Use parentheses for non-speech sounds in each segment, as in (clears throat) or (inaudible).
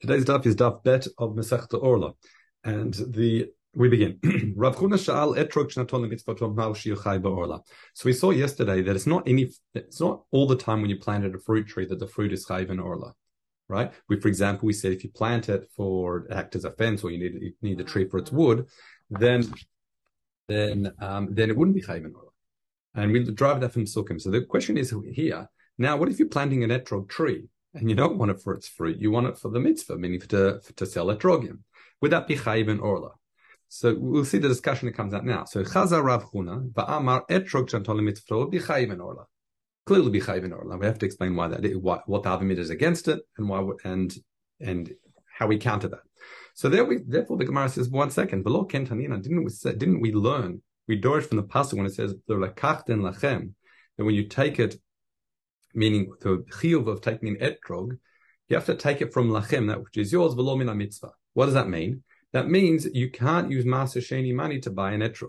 Today's daf is daf bet of Masechta Orla, and the we begin. (clears throat) Rav Huna Sha'al etrog shnaton mitzvot mal shiuchai ba'orla. So we saw yesterday that it's not any, it's not all the time when you planted a fruit tree that the fruit is chayv in orla, right? We, for example, we said if you plant it for act as a fence or you need you need the tree for its wood, then then um, then it wouldn't be chayv in orla, and we drive that from sukkim. So the question is here now: what if you're planting an etrog tree? And you don't want it for its fruit. You want it for the mitzvah, meaning to, to sell etrogim. Would that be chayiv and orla? So we'll see the discussion that comes out now. So Chazar Rav Huna, va'amar etrog chantolim mitzvah would be chayiv and orla. Clearly be chayiv and orla. We have to explain why that, what, what the Avimid is against it and why, and, and how we counter that. So there we, therefore the Gemara says, one second, below kentanina, didn't we say, didn't we learn, we do it from the pasuk when it says, the lakachten lachem, that when you take it meaning the chiyuv of taking an etrog, you have to take it from lachem, that which is yours, v'lo min mitzvah. What does that mean? That means you can't use maser sheni money to buy an etrog.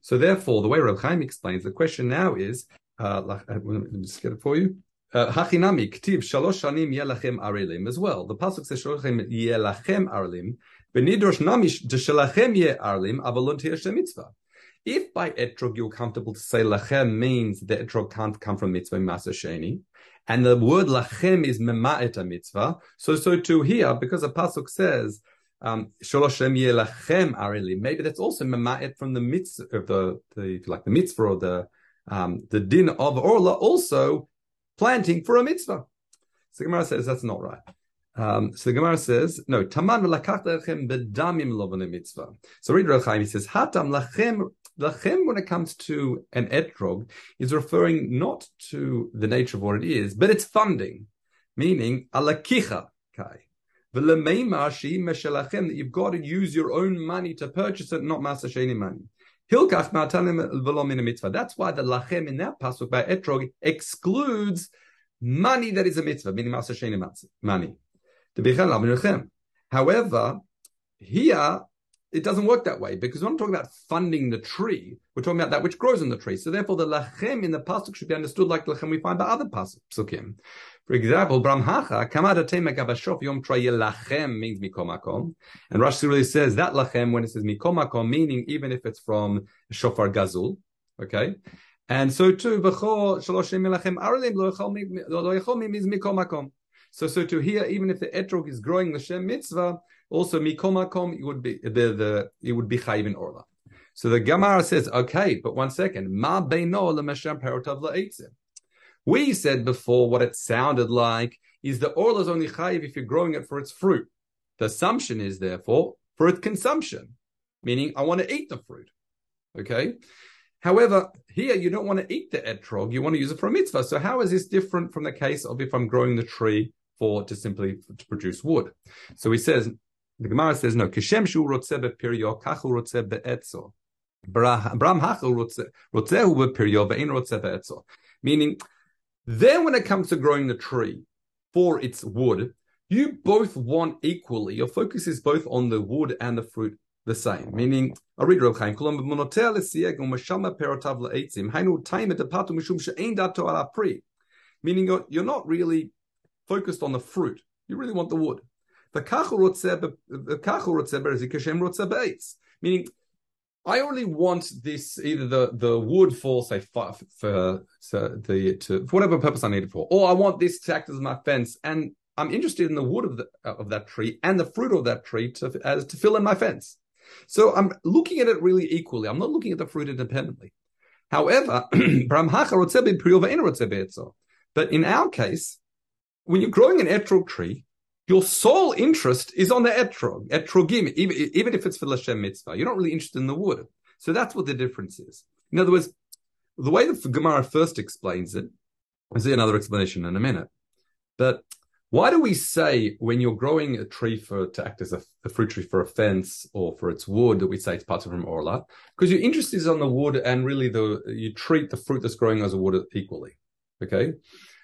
So therefore, the way Reb Chaim explains, the question now is, uh, uh let me just get it for you. Uh, hachinami ktiv shalosh shanim yelachem arelim as well. The pasuk says shalosh yelachem arelim, v'nidrosh namish deshalachem ye arelim avalon mitzvah. If by etrog you're comfortable to say lachem means the etrog can't come from mitzvah masasheni, and the word lachem is mema'et mitzvah, so so too here, because the pasuk says, um, lachem. Maybe that's also mema'et from the mitzvah of the, the like the mitzvah or the um, the din of orla, also planting for a mitzvah. So Gemara says that's not right. Um, so the Gemara says, no, taman lakach lechem bedamim lovane mitzvah. So read Chaim, he says, hatam lachem Lachem, when it comes to an etrog, is referring not to the nature of what it is, but its funding, meaning alakicha kai. That you've got to use your own money to purchase it, not masasheni money. That's why the lachem in that pasuk by etrog excludes money that is a mitzvah, meaning masasheni money. However, here it doesn't work that way because we're not talking about funding the tree. We're talking about that which grows in the tree. So therefore, the lachem in the pasuk should be understood like the lachem we find by other pasukim. For example, Bramhacha, kamada temek yom lachem means mikomakom. And Rashi really says that lachem when it says mikomakom, meaning even if it's from shofar gazul. Okay. And so too, v'cho shaloshim lachem aralim lo yachol means mikomakom. So, so to here, even if the etrog is growing the Shem mitzvah, also mikomakom, it would be the, the it would be chayv orla. So the Gemara says, okay, but one second, ma beino perotav. We said before what it sounded like is the orla is only chayv if you're growing it for its fruit. The assumption is therefore for its consumption, meaning I want to eat the fruit. Okay. However, here you don't want to eat the etrog, you want to use it for a mitzvah. So how is this different from the case of if I'm growing the tree for to simply to produce wood. So he says, the Gemara says, no, kishem shu rotze bepirio, kachu rotze be'etzo. Bram hachel rotzehu bepirio, ve'in rotze be'etzo. Meaning, then when it comes to growing the tree for its wood, you both want equally. Your focus is both on the wood and the fruit the same. Meaning, I read Rav Chaim, kulam b'monotel l'sieg u'mashama perotav la'etzim, hainu mishum she'ein dato ala pri. Meaning, you're, you're not really focused on the fruit. You really want the wood. Meaning, I only want this either the, the wood for say for, for, the to for whatever purpose I need it for, or I want this to act as my fence, and I'm interested in the wood of the, of that tree and the fruit of that tree to as to fill in my fence. So I'm looking at it really equally. I'm not looking at the fruit independently. However, (clears throat) but in our case, when you're growing an etrog tree, your sole interest is on the etrog, etrogim, even, even if it's for Lashem mitzvah. You're not really interested in the wood. So that's what the difference is. In other words, the way the Gemara first explains it, I'll see another explanation in a minute. But why do we say when you're growing a tree for to act as a, a fruit tree for a fence or for its wood that we say it's part of from orla? Because your interest is on the wood and really the you treat the fruit that's growing as a wood equally. Okay.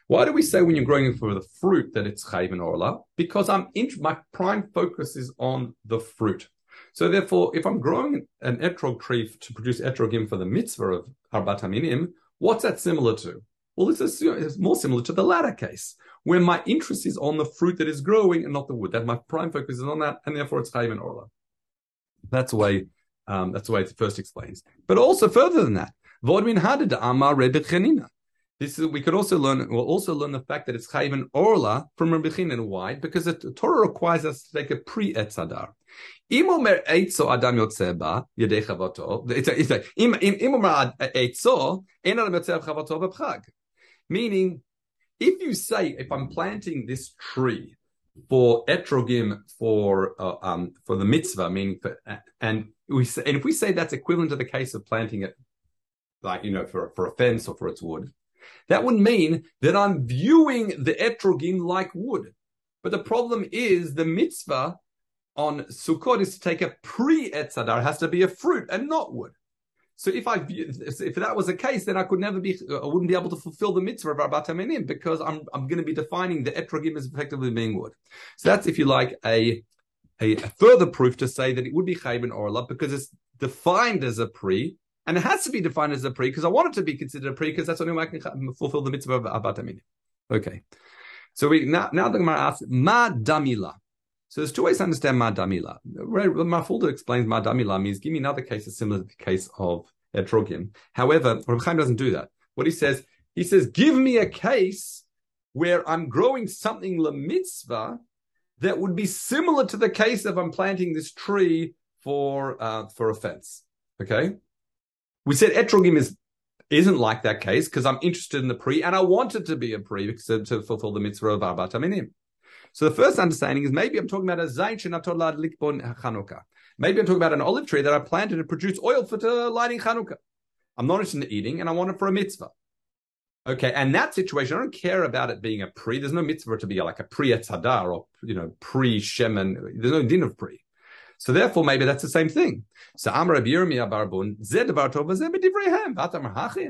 Why do we say when you're growing for the fruit that it's chayv orla? Because I'm in, my prime focus is on the fruit. So therefore, if I'm growing an etrog tree to produce etrogim for the mitzvah of arbat haminim, what's that similar to? Well, it's, a, it's more similar to the latter case, where my interest is on the fruit that is growing and not the wood. That my prime focus is on that, and therefore it's chayv and orla. That's the way. Um, that's the way it first explains. But also further than that, vodmin hadid amar rebbe this is, we could also learn. We'll also learn the fact that it's chayiv and orla from Rabbi Chinan. Why? Because the Torah requires us to take a pre etzadar. Im omer eitzo adam yotzeba yedei chavato. It's like im im omer en adam chavato. Meaning, if you say if I'm planting this tree for etrogim for uh, um for the mitzvah, meaning for, and we say, and if we say that's equivalent to the case of planting it, like you know for for a fence or for its wood that would mean that I'm viewing the etrogim like wood. But the problem is the mitzvah on Sukkot is to take a pre-etzadar, it has to be a fruit and not wood. So if I if that was the case, then I could never be I wouldn't be able to fulfill the mitzvah of Rabat Aminim because I'm I'm going to be defining the etrogim as effectively being wood. So that's if you like a a, a further proof to say that it would be chayben orla because it's defined as a pre and it has to be defined as a pre because I want it to be considered a pre because that's only way I can fulfill the mitzvah of Arbat Aminim. Okay, so we now now the Gemara asks ma damila. So there's two ways to understand Ma Madamila. Mafulda explains Madamila means give me another case that's similar to the case of Etrogim. However, Rabbi Chaim doesn't do that. What he says, he says, give me a case where I'm growing something la mitzvah that would be similar to the case of I'm planting this tree for uh, for a fence. Okay, we said etrogim is isn't like that case because I'm interested in the pre and I want it to be a pre because to, to fulfill the mitzvah of Arbat Aminim. So the first understanding is maybe I'm talking about a zayt shenatolad likbon Chanukah. Maybe I'm talking about an olive tree that I planted to produce oil for lighting Chanukah. I'm not interested in eating, and I want it for a mitzvah. Okay, and that situation, I don't care about it being a pre. There's no mitzvah to be like a pre etzadar or you know pre shemen. There's no din of pre. So therefore, maybe that's the same thing. So Amar Rabbi Barbun Zed Bartov Zed He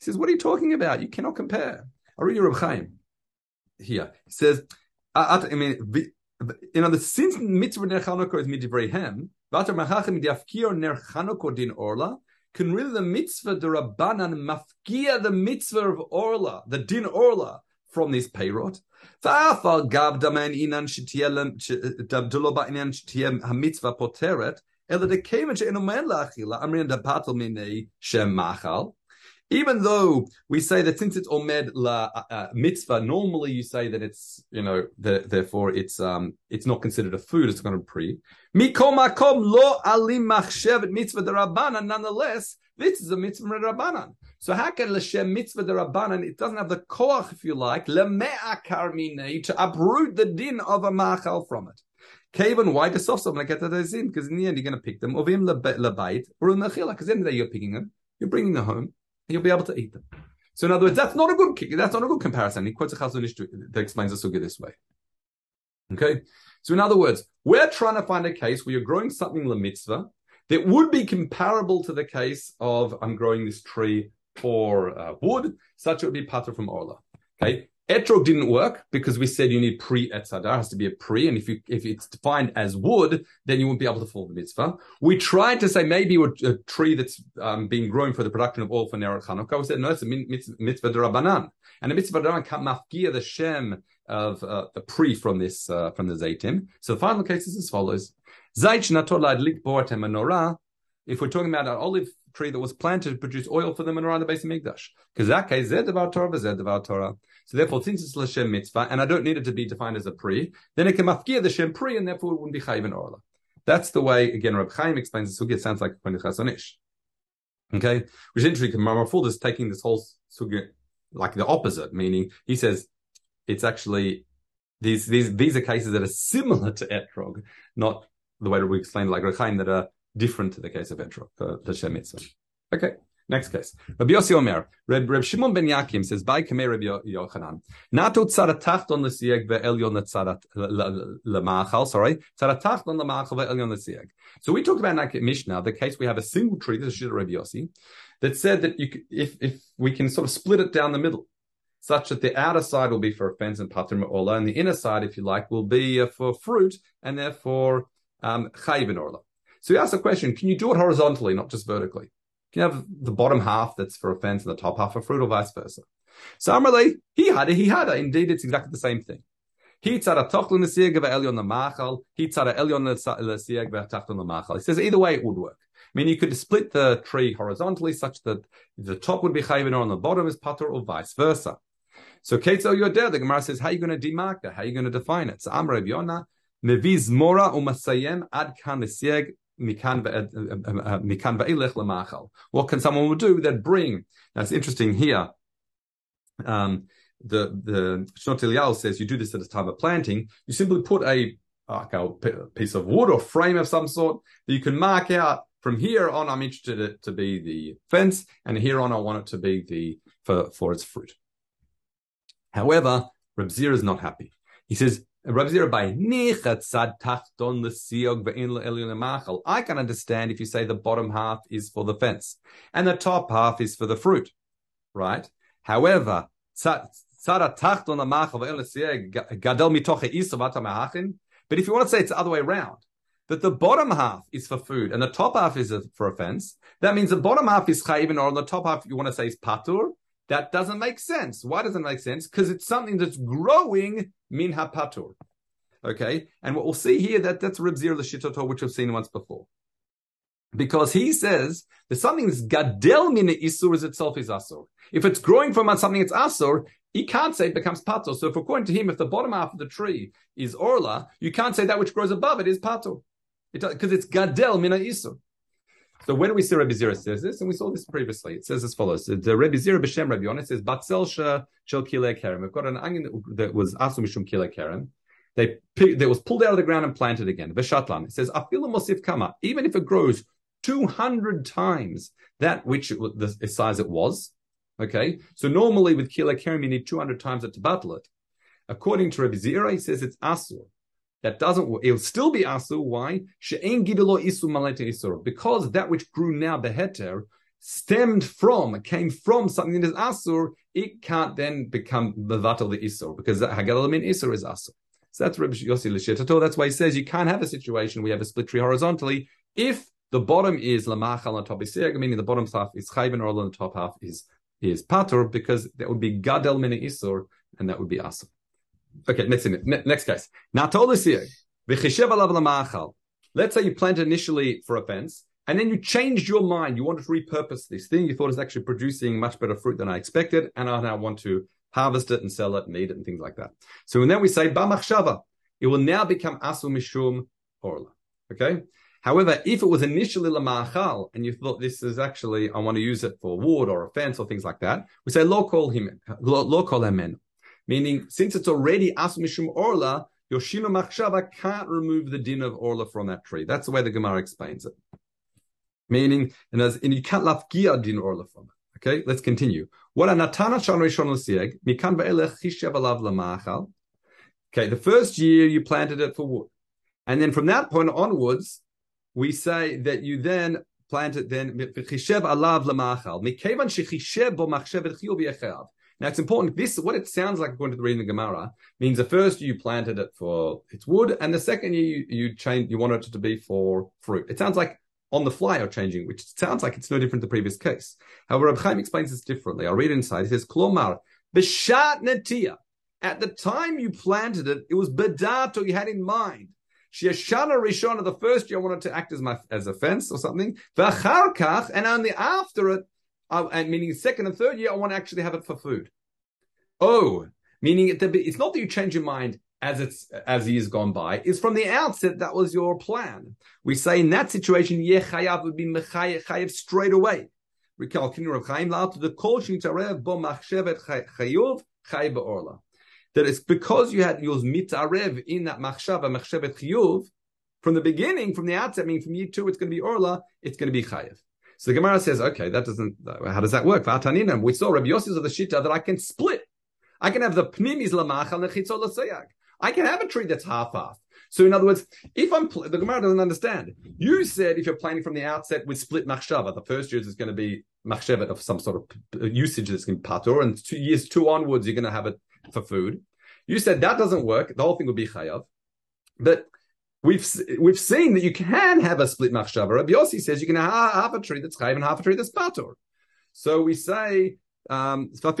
says, "What are you talking about? You cannot compare." I read Reb Chaim here. He says I mean, you know, since mitzvah ner Chanukah is midivrehem, vater machachim diafkir ner Chanukah din orla, can really the mitzvah the rabbanan mafkia the mitzvah of orla, the din orla from this shem machal, even though we say that since it's omed la uh, uh, mitzvah, normally you say that it's you know the, therefore it's um it's not considered a food; it's going to pre. Mikom makom lo alim machshev mitzvah derabanan. Nonetheless, this is a mitzvah of rabbanan. So how can l'shem mitzvah the rabbanan? It doesn't have the koach, if you like, leme'akar minei to uproot the din of a machal from it. Kavan, why the soft like get that in? Because in the end, you're going to pick them. Or in the because in the day you're picking them, you're bringing them home and you'll be able to eat them. So in other words, that's not a good that's not a good comparison. He quotes a Chazon that explains the sugi this way. Okay, so in other words, we're trying to find a case where you're growing something la mitzvah that would be comparable to the case of I'm growing this tree for uh, wood, such it would be pater from orla. Okay, Etrog didn't work because we said you need pre etzadar, has to be a pre, and if you if it's defined as wood, then you won't be able to fulfill the mitzvah. We tried to say maybe a tree that's um, being grown for the production of oil for Ner Chanukah. We said no, it's a mitzvah derabanan, and a mitzvah derabanan can't mafkia the shem of uh, the pre from this uh, from the zaytim. So the final case is as follows: If we're talking about an olive tree that was planted to produce oil for the menorah in the base of Mikdash. That. So therefore, since it's l'shem mitzvah, and I don't need it to be defined as a pri, then it can mafkir the shem pri, and therefore it wouldn't be chayv and orla. That's the way, again, Reb Chaim explains the sugya. It sounds like a Chazon Ish. Okay? Which is interesting, Marmar is taking this whole sugya like the opposite, meaning he says it's actually these these these are cases that are similar to etrog, not the way that we explained like Reb Chaim that are different to the case of etrog, the, the shem mitzvah. Okay. Next case. Rabbi Yossi Omer. Reb, Reb Shimon ben Yakim says, By Kamei Rabbi Yochanan. Nato tzaratachton l'sieg ve'elyon l'tzarat l'ma'achal, sorry. Tzaratachton l'ma'achal ve'elyon l'sieg. So we talked about in Mishnah, the case we have a single is Shira Rabbi Yossi, that said that you, if, if we can sort of split it down the middle, such that the outer side will be for a fence and patrim orla, and the inner side, if you like, will be uh, for fruit, and therefore um, chayiv orla. So he ask the question, can you do it horizontally, not just vertically? Can you have the bottom half that's for a fence and the top half for fruit, or vice versa? So he had it, he had it. Indeed, it's exactly the same thing. He tzara tochlin l'sieg elyon l'machal. He tzara elyon l'sieg v'tachton l'machal. He says either way it would work. I mean, you could split the tree horizontally such that the top would be chayvin or on the bottom is pater or vice versa. So Ketzel Yoder, the Gemara says, how are you going to demark that? How are you going to define it? So Amr Umasayem ad kan l'sieg mikan va'ilech lemachal. What can someone do that bring? That's interesting here. Um, the the Shnot says you do this at a time of planting. You simply put a like a piece of wood or frame of some sort that you can mark out from here on. I'm interested it to be the fence, and here on I want it to be the for for its fruit. However, Reb Zira is not happy. He says. Zira I can understand if you say the bottom half is for the fence and the top half is for the fruit, right? However, but if you want to say it's the other way around, that the bottom half is for food and the top half is for offense, that means the bottom half is chayivin or the top half you want to say is patur. That doesn't make sense. Why doesn't it make sense? Because it's something that's growing min patur. Okay, and what we'll see here that that's Rib Zir L'Shitoto, which we've seen once before. Because he says that something that's gadel min isur is itself is asur. If it's growing from something it's asur, he can't say it becomes pato. So if according to him, if the bottom half of the tree is orla, you can't say that which grows above it is pato. Because it, it's gadel mina isu. So when we see Rabbi Zira says this, and we saw this previously, it says as follows: the Rabbi Zira b'shem Rabbi Yonah says batzel shel kilei kerem. We've got an onion that was asu mishum kilei kerem. They that was pulled out of the ground and planted again. V'shatlan. It says afilu mosif kama. Even if it grows two hundred times that which it, the size it was, Okay, so normally with kila kerim you need 200 times it to battle it. According to Rabbi Zira, he says it's asur. That doesn't It'll still be asur. Why? Isur. Because that which grew now beheter stemmed from, came from something that is asur, it can't then become bevatel the isur because hagadol hagalamin isur is asur. So that's Rabbi Yossi L'Shetato. That's why he says you can't have a situation where you have a split tree horizontally if the bottom is lamachal on top is meaning the bottom half is chayven or on the top half is is patur because that would be gadel min isur and that would be asur. Okay, next next case. Let's say you planted initially for a fence, and then you changed your mind. You wanted to repurpose this thing. You thought it's actually producing much better fruit than I expected, and I now want to harvest it and sell it and eat it and things like that. So and then we say bamachshava. It will now become asu mishum orla. Okay. However, if it was initially lamachal and you thought this is actually I want to use it for wood or a fence or things like that, we say lo kol him lo kol hemen, meaning since it's already as mishum orla, your shino machshava can't remove the din of orla from that tree. That's the way the Gemara explains it. Meaning, and, as, and you can't lafgia din orla from it. Okay, let's continue. What a natana shan rishon l'sieg mikan ve'elech chishev alav lamachal. Okay, the first year you planted it for wood, and then from that point onwards we say that you then plant it then alav lamachal mikevan shechishev bo machshevet chiyuv Now it's important. This what it sounds like according to the reading of the Gemara means the first you planted it for its wood, and the second year you, you change you wanted it to be for fruit. It sounds like on the fly you're changing, which sounds like it's no different to the previous case. However, Reb Chaim explains this differently. I'll read it inside. It says klomar b'shat netia. At the time you planted it, it was bedato you had in mind Sheshana Rishona, the first year I wanted to act as my as a fence or something. V'acharkach, and only after it, uh, and meaning second and third year, I want to actually have it for food. Oh, meaning it, it's not that you change your mind as it's as years gone by. It's from the outset that was your plan. We say in that situation, Yechayav would be Mechayev straight away. That it's because you had yours mitarev in that machshava, machshavet chiyuv, from the beginning, from the outset, meaning from year two, it's going to be orla, it's going to be chayev. So the Gemara says, okay, that doesn't, how does that work? We saw Rabbi Yossi of the Shita that I can split. I can have the pnimis lamachal nechitzol lasayag. I can have a tree that's half half. So in other words, if I'm the Gemara doesn't understand. You said if you're planning from the outset with split machshava, the first year is going to be machshavet of some sort of usage that's be patur, and two years two onwards you're going to have it for food. You said that doesn't work. The whole thing would be chayav. But we've we've seen that you can have a split machshava. Rabbi Yossi says you can have half a tree that's chayav and half a tree that's patur. So we say Um, so it's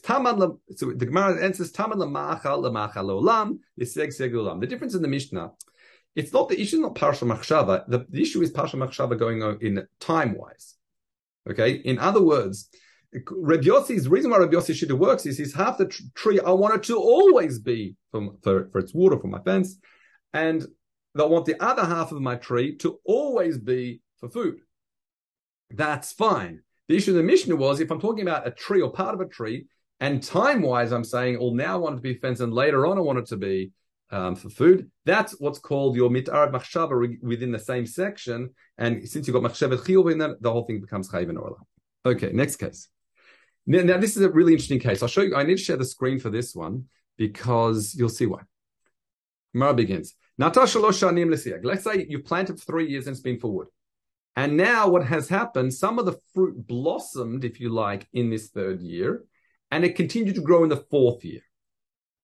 tamad. So the Gemara answers tamad lemachal lemachal olam yiseg seg olam. The difference in the Mishnah, it's not the issue is not parsha machshava. The, the issue is parsha machshava going on in time wise. Okay. In other words, Rabbi Yossi's reason why Rabbi Yossi Shita works is he's half the tree I want it to always be for, for, for its water for my fence, and I want the other half of my tree to always be for food. That's fine. The issue of the Mishnah was if I'm talking about a tree or part of a tree, and time wise, I'm saying, well, now I want it to be fence, and later on I want it to be um, for food. That's what's called your mitar machshava within the same section. And since you've got machshavet chiyuv in that, the whole thing becomes chayv and orla. Okay, next case. Now, now, this is a really interesting case. I'll show you. I need to share the screen for this one because you'll see why. Mara begins. Let's say you planted for three years and it's been for wood. And now what has happened, some of the fruit blossomed, if you like, in this third year, and it continued to grow in the fourth year.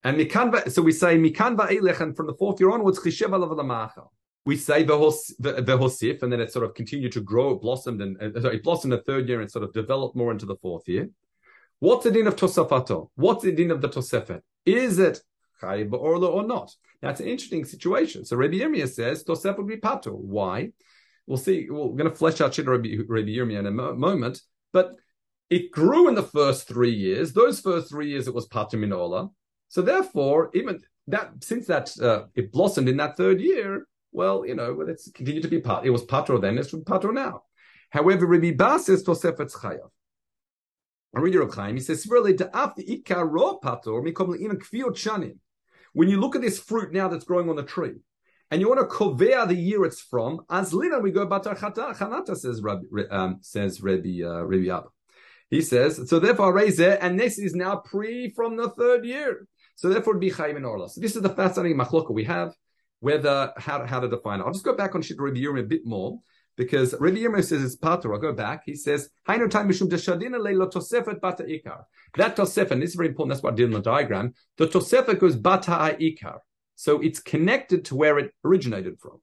And mikan, so we say mikan va'elech, and from the fourth year onwards, chishev alav We say vehosif, and then it sort of continued to grow, it blossomed, and uh, sorry, it blossomed the third year and sort of developed more into the fourth year. What's the din of tosafato? What's the din of the tosefet? Is it chayiv or not? That's an interesting situation. So Rabbi Yirmiyah says tosefet would be pato. Why? We'll see. We're going to flesh out Shita Rabbi, Rabbi Yirmiyah in a mo- moment, but it grew in the first three years. Those first three years, it was pato minola. So therefore, even that since that uh, it blossomed in that third year, well, you know, it's continued to be part. It was patro then, it's patro now. However, Rabbi Bas says tosefet chayav. I read your Chaim. He says. When you look at this fruit now that's growing on the tree, and you want to kovea the year it's from, as lina we go batar chanata says Rabbi, um, says Rabbi uh, Rabbi Abba. He says, so therefore raise it, and this is now pre from the third year. So therefore it'd be chayim and orla. So this is the fascinating machloka we have, whether how, how to define it. I'll just go back on Shit Rabbi Yirmiyah a bit more because Rabbi Yirmiyah says it's pater. I'll go back. He says, time mishum deshadina tosefet bata ikar. That tosefet, and this is very important, that's what I did in the diagram. The tosefet goes bata ikar. So it's connected to where it originated from.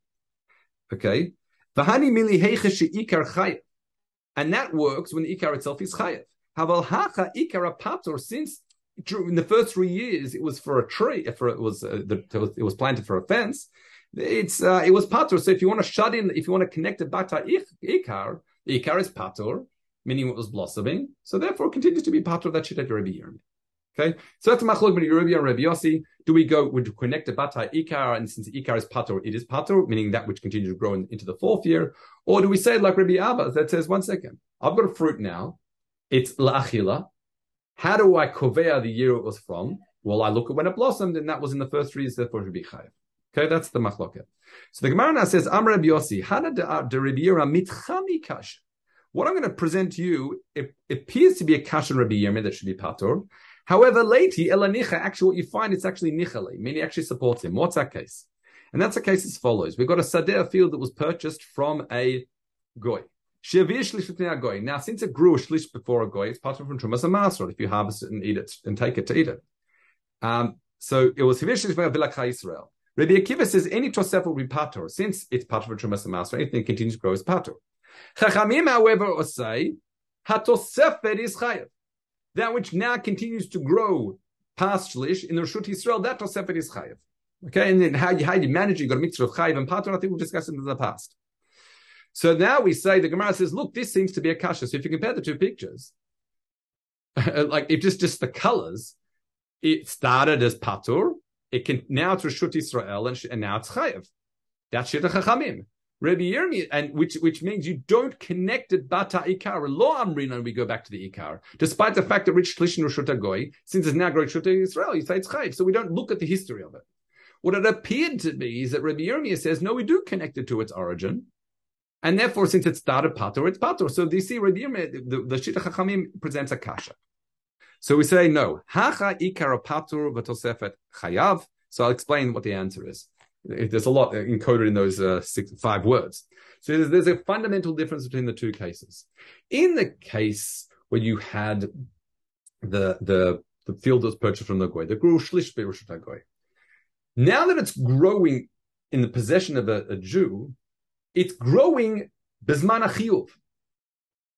Okay? V'hani mili ikar chayev. And that works when the ikar itself is chayev. Haval hacha ikar pater, since in the first three years it was for a tree, for it was, uh, the, it was planted for a fence, it's uh, it was patur. So if you want to shut in, if you want to connect it back to ikar, ikar is patur, meaning it was blossoming. So therefore, it continues to be patur. That should have Rabbi Yirmi. Okay, so that's machlok between Rabbi and Rabbi Yossi. Do we go would connect the bata ikar, and since ikar is patur, it is patur, meaning that which continues to grow in, into the fourth year, or do we say like Rabbi Abba that says one second, I've got a fruit now, it's laachila. How do I kovea the year it was from? Well, I look at when it blossomed, and that was in the first three years. Therefore, it should be chayiv. Okay, that's the machloket. So the Gemara now says, Amr Rabbi Yossi, Hana de Rabbi mitchami kash. What I'm going to present to you, it, appears to be a kash Rabbi Yirmi that should be patur. However, lati elanicha, actually what you find, it's actually nichale, meaning actually supports him. What's that case? And that's the case as follows. We've got a sadeh field that was purchased from a goy. Now, since it grew a shlish before a goy, it's part of from trumas and if you harvest it and eat it and take it to eat it. Um, so it was before Israel. Rabbi Akiva says any tosef will be patur, since it's patur for trumas and master, anything continues to grow is patur. Chachamim, however, say hatosefet is chayev. That which now continues to grow past shlish in the Rishut Yisrael, that tosefet is chayev. Okay, and then how you how you manage you got a mixture of chayev and patur. I think we've discussed it in the past. So now we say the Gemara says, look, this seems to be a kasha. So if you compare the two pictures, (laughs) like if just just the colors, it started as patur it can now it's Rishut Israel and, and now it's Chayev. That's Shita Chachamim. Rabbi Yirmi, and which which means you don't connect it bata ikar lo amrina. And we go back to the ikar, despite the fact that rich shlishin rishut goy, since it's now great shut Israel, you say it's chayiv. So we don't look at the history of it. What it appeared to be is that Rabbi Yirmi says no, we do connect it to its origin, and therefore since it started patur, it's patur. So do you see Rabbi Yirmi, the, the Shita Chachamim presents a kasha. So we say no. Hacha ikar v'tosefet chayav. So I'll explain what the answer is. There's a lot encoded in those uh, six, five words. So there's, there's, a fundamental difference between the two cases. In the case where you had the the the field that was purchased from the goy, the grew shlish goy. Now that it's growing in the possession of a, a Jew, it's growing bisman achiyuv.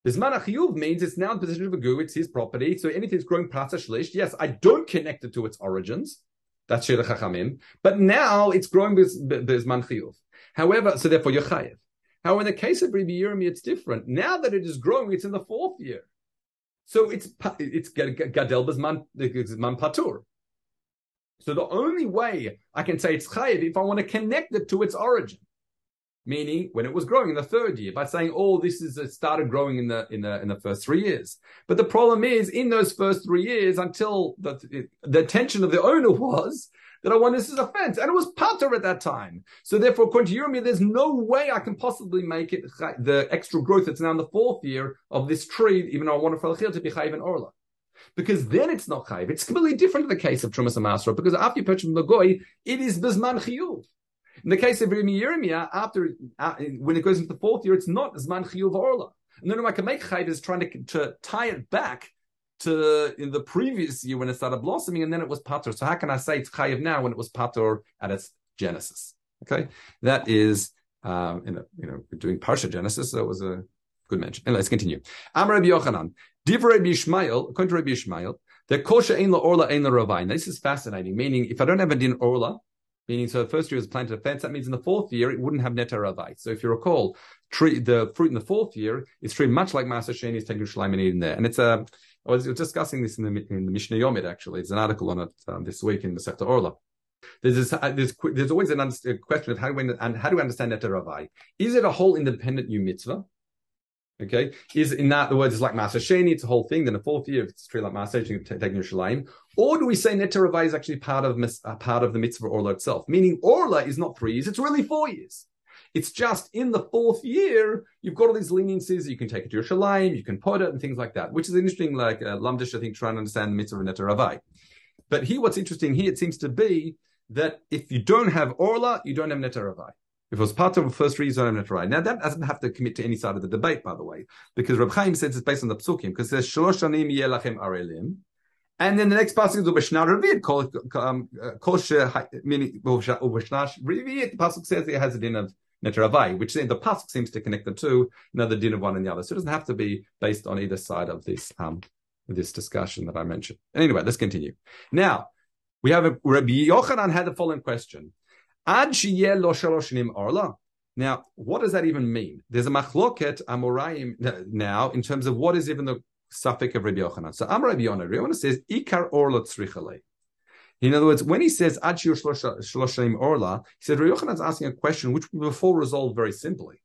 Bisman achiyuv means it's now in position of a gu, it's his property. So anything that's growing prata shlish, yes, I don't connect it to its origins. That's shir chachamim. But now it's growing bisman chiyuv. However, so therefore you're chayiv. However, in the case of Rabbi Yirmi, it's different. Now that it is growing, it's in the fourth year. So it's it's gadel patur. So the only way I can say it's chayiv if I want to connect it to its origin meaning when it was growing in the third year by saying, "Oh, this is it started growing in the in the in the first three years." But the problem is, in those first three years, until the the attention of the owner was that I want this as a fence, and it was pater at that time. So therefore, according to Yirmiyah, there's no way I can possibly make it uh, the extra growth that's now in the fourth year of this tree, even though I want it to be chayiv and orla. Because then it's not chayiv. It's completely different in the case of Trumas and Masra, because after you purchase the goy, it is bizman chiyuv. In the case of Yirmiyah, after uh, when it goes into the fourth year, it's not Zman Chiyuv Orla. And then I can make Chayv is trying to, to tie it back to in the previous year when it started blossoming, and then it was Pater. So how can I say it's Chayiv now when it was Pater at its genesis? Okay, that is um, in a, you know doing Parsha Genesis, so it was a good mention. And let's continue. Amar Rabbi Yochanan, Divrei Rabbi Yishmael, according to Rabbi Yishmael, the kosher ein la orla ein la ravai. This is fascinating. Meaning, if I don't have a din orla, Meaning, so the first year is planted a fence. That means in the fourth year it wouldn't have netaravite. So if you recall, tree the fruit in the fourth year is treated much like Master Sheni is taking Shalaim and eating there. And it's a I was discussing this in the in the Mishnah Yomid actually. It's an article on it um, this week in the Sector Orla. There's, this, uh, there's, there's always an a question of how do and how do we understand netaravai? Is it a whole independent new mitzvah? Okay, is in that the words is like Master Sheni, it's a whole thing. Then the fourth year, it's true like Master Sheni, taking Yerushalayim, or do we say Netter Netaravai is actually part of uh, part of the mitzvah Orla itself? Meaning Orla is not three years; it's really four years. It's just in the fourth year you've got all these leniencies. You can take it to Yerushalayim, you can put it, and things like that, which is interesting. Like uh, Lamdish, I think, trying to understand the mitzvah of Netaravai. But here, what's interesting here, it seems to be that if you don't have Orla, you don't have Netaravai. If it was part of the first reason, I'm not right. Now that doesn't have to commit to any side of the debate, by the way, because Reb Chaim says it's based on the psukim, because there's shlosh shanim yelachem arelim, and then the next pasuk is ubeshnar revid kol kol meaning ubeshnar revid. The pasuk says it has a din of neteravai, which the pasuk seems to connect the two, another din of one and the other. So it doesn't have to be based on either side of this um, this discussion that I mentioned. Anyway, let's continue. Now we have a Rabbi Yochanan had the following question. Ad lo orla. Now, what does that even mean? There's a machloket amorayim now in terms of what is even the suffix of Rabbi Yochanan. So Amar Rabbi Yochanan, Rabbi Yochanan says ikar orla tzrichale. In other words, when he says ad shaloshnim orla, he said Rabbi Yochanan's asking a question which we before resolved very simply,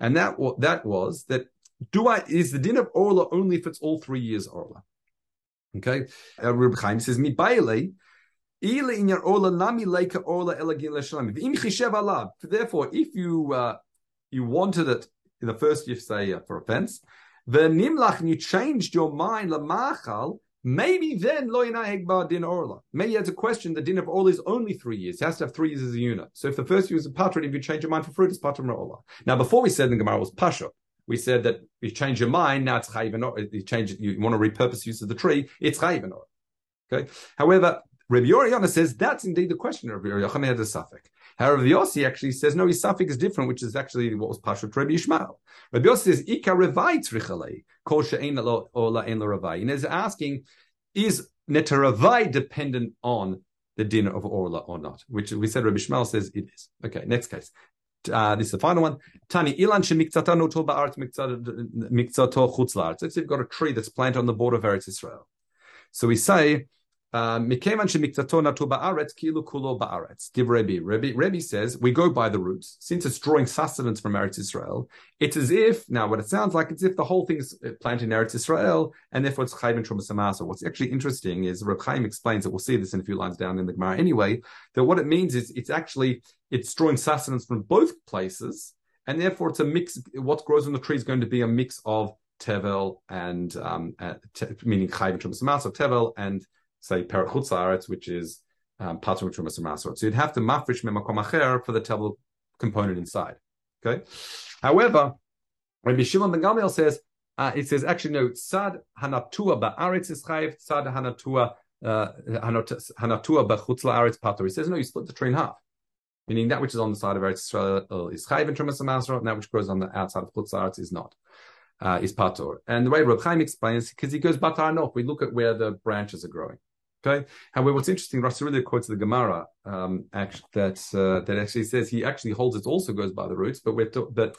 and that that was that do I is the din of orla only if it's all three years orla? Okay, uh, Rabbi Chaim says mi Therefore, if you uh, you wanted it in the first year, say uh, for offense, nimlach and you changed your mind lamachal, maybe then lo din orla. Maybe you had to question the din of orla is only three years. It has to have three years as a unit. So if the first year is a patron, if you change your mind for fruit, it's patron orla. Now before we said the Gemara was pasha. We said that you change your mind, now it's chayiv You change you want to repurpose use of the tree, it's chayiv Okay. However, Rabbi Yoriyana says that's indeed the question. Rabbi Yochanan had a suffix. However, Yossi actually says no, his suffix is different, which is actually what was Pashat Rabbi Yishmael. Rabbi Yossi says Ika Revai Tzrichalei Kol She'ein Ola Ein Revai, and is asking is Netaravai dependent on the dinner of Orla or not? Which we said Rabbi Yishmael says it is. Okay, next case. Uh, this is the final one. Tani ilan shemiktzata notul ba'aretz mikzato chutz Let's say you've got a tree that's planted on the border of Eretz Israel. So we say Mikevan shemiktato natu ba'aretz kilu kulo ba'aretz. Give Rebbe. Rebbe. Says we go by the roots. Since it's drawing sustenance from Eretz Israel, it's as if now what it sounds like it's if the whole thing is planted in Eretz Israel, and therefore it's chayv and trumas What's actually interesting is Reb Chaim explains it. We'll see this in a few lines down in the Gemara anyway. That what it means is it's actually it's drawing sustenance from both places, and therefore it's a mix. What grows on the tree is going to be a mix of tevel and um, uh, te, meaning chayv and trumas of tevel and say Perachutz which is um, Patur Trumas. So you'd have to mafresh memakom acher for the tevel component inside. Okay. However, Rabbi Shimon ben Gamliel says uh, it says actually no sad hanatua ba'aretz is chayiv sad hanatua uh, hanatua b'chutz la'aretz patur. He says no, you split the tree in half. Meaning that which is on the side of Eretz Israel is chayiv in Trumas Masor, and that which grows on the outside of Chutz is not. uh, is patur. And the way Reb Chaim explains, because he goes batar we look at where the branches are growing. Okay. However, what's interesting, Rashi really quotes the Gemara um, actually, that uh, that actually says he actually holds it also goes by the roots, but we're to, but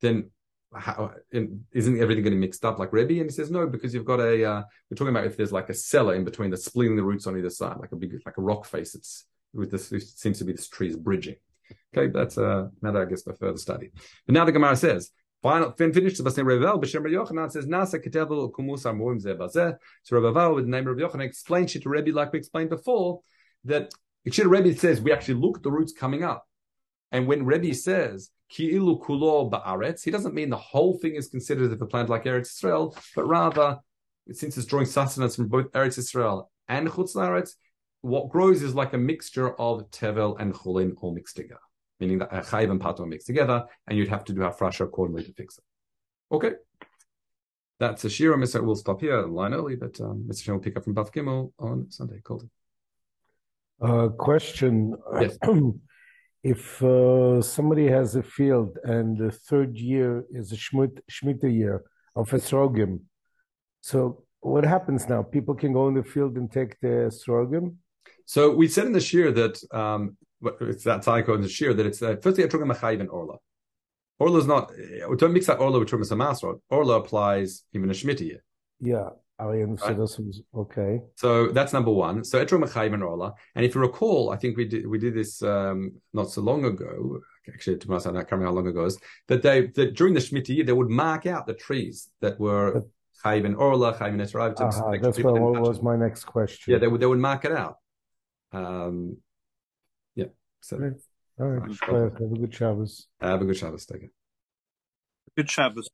then how, isn't everything getting mixed up like Rebbe? And he says no, because you've got a uh, we're talking about if there's like a cellar in between that's splitting the roots on either side, like a big like a rock face. It's with this it seems to be this tree is bridging. Okay, that's uh, matter I guess for further study. But now the Gemara says Final, finished the Basne Revel, B'Shem Rabbi Yochanan says, Nasa Ketevel Kumus Amurim Zeh Bazeh. So Rabbi with the name of Yochanan, explains it to Rebbe like we explained before, that Ikshir Rebbe says, we actually look at the roots coming up. And when Rebbe says, Ki'ilu Kulo Ba'aretz, he doesn't mean the whole thing is considered as a plant like Eretz Israel, but rather, since it's drawing sustenance from both Eretz Israel and Chutz what grows is like a mixture of Tevel and Chulin all mixed together meaning that a chayiv and pato mixed together, and you'd have to do hafrasha accordingly to fix it. Okay. That's a shira. Mr. We'll stop here, line early, but um, Mr. Shem will pick up from daf Gimel on Sunday. Called uh, question. Yes. (clears throat) if uh, somebody has a field and the third year is a Shemitah year of Esrogim, so what happens now? People can go in the field and take the Esrogim? So we said in the year that um, it's that cycle in the shear that it's uh, firstly a trugam machayiv and orla. Orla is not. We don't mix that orla with masrot. Orla applies even a shmita year. Yeah. Arian, so this was okay. So that's number one. So etro machayiv and orla. And if you recall, I think we did we did this um, not so long ago. Actually, to myself, I can't remember how long ago it was. That they that during the shmita year they would mark out the trees that were chayiv and orla, chayiv and that's what was my next question. Yeah, they would they would mark it out. Um, so, All right. Have a good Shabbos. Have a good Shabbos. Take Good Shabbos.